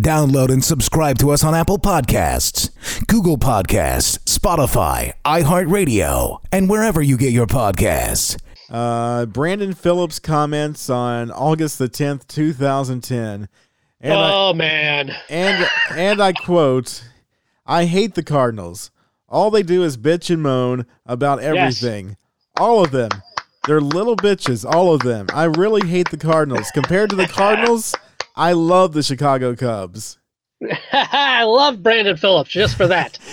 Download and subscribe to us on Apple Podcasts, Google Podcasts, Spotify, iHeartRadio, and wherever you get your podcasts. Uh, Brandon Phillips comments on August the 10th, 2010. And oh I, man. and and I quote, I hate the Cardinals. All they do is bitch and moan about everything. All of them. They're little bitches, all of them. I really hate the Cardinals. Compared to the Cardinals, I love the Chicago Cubs. I love Brandon Phillips just for that.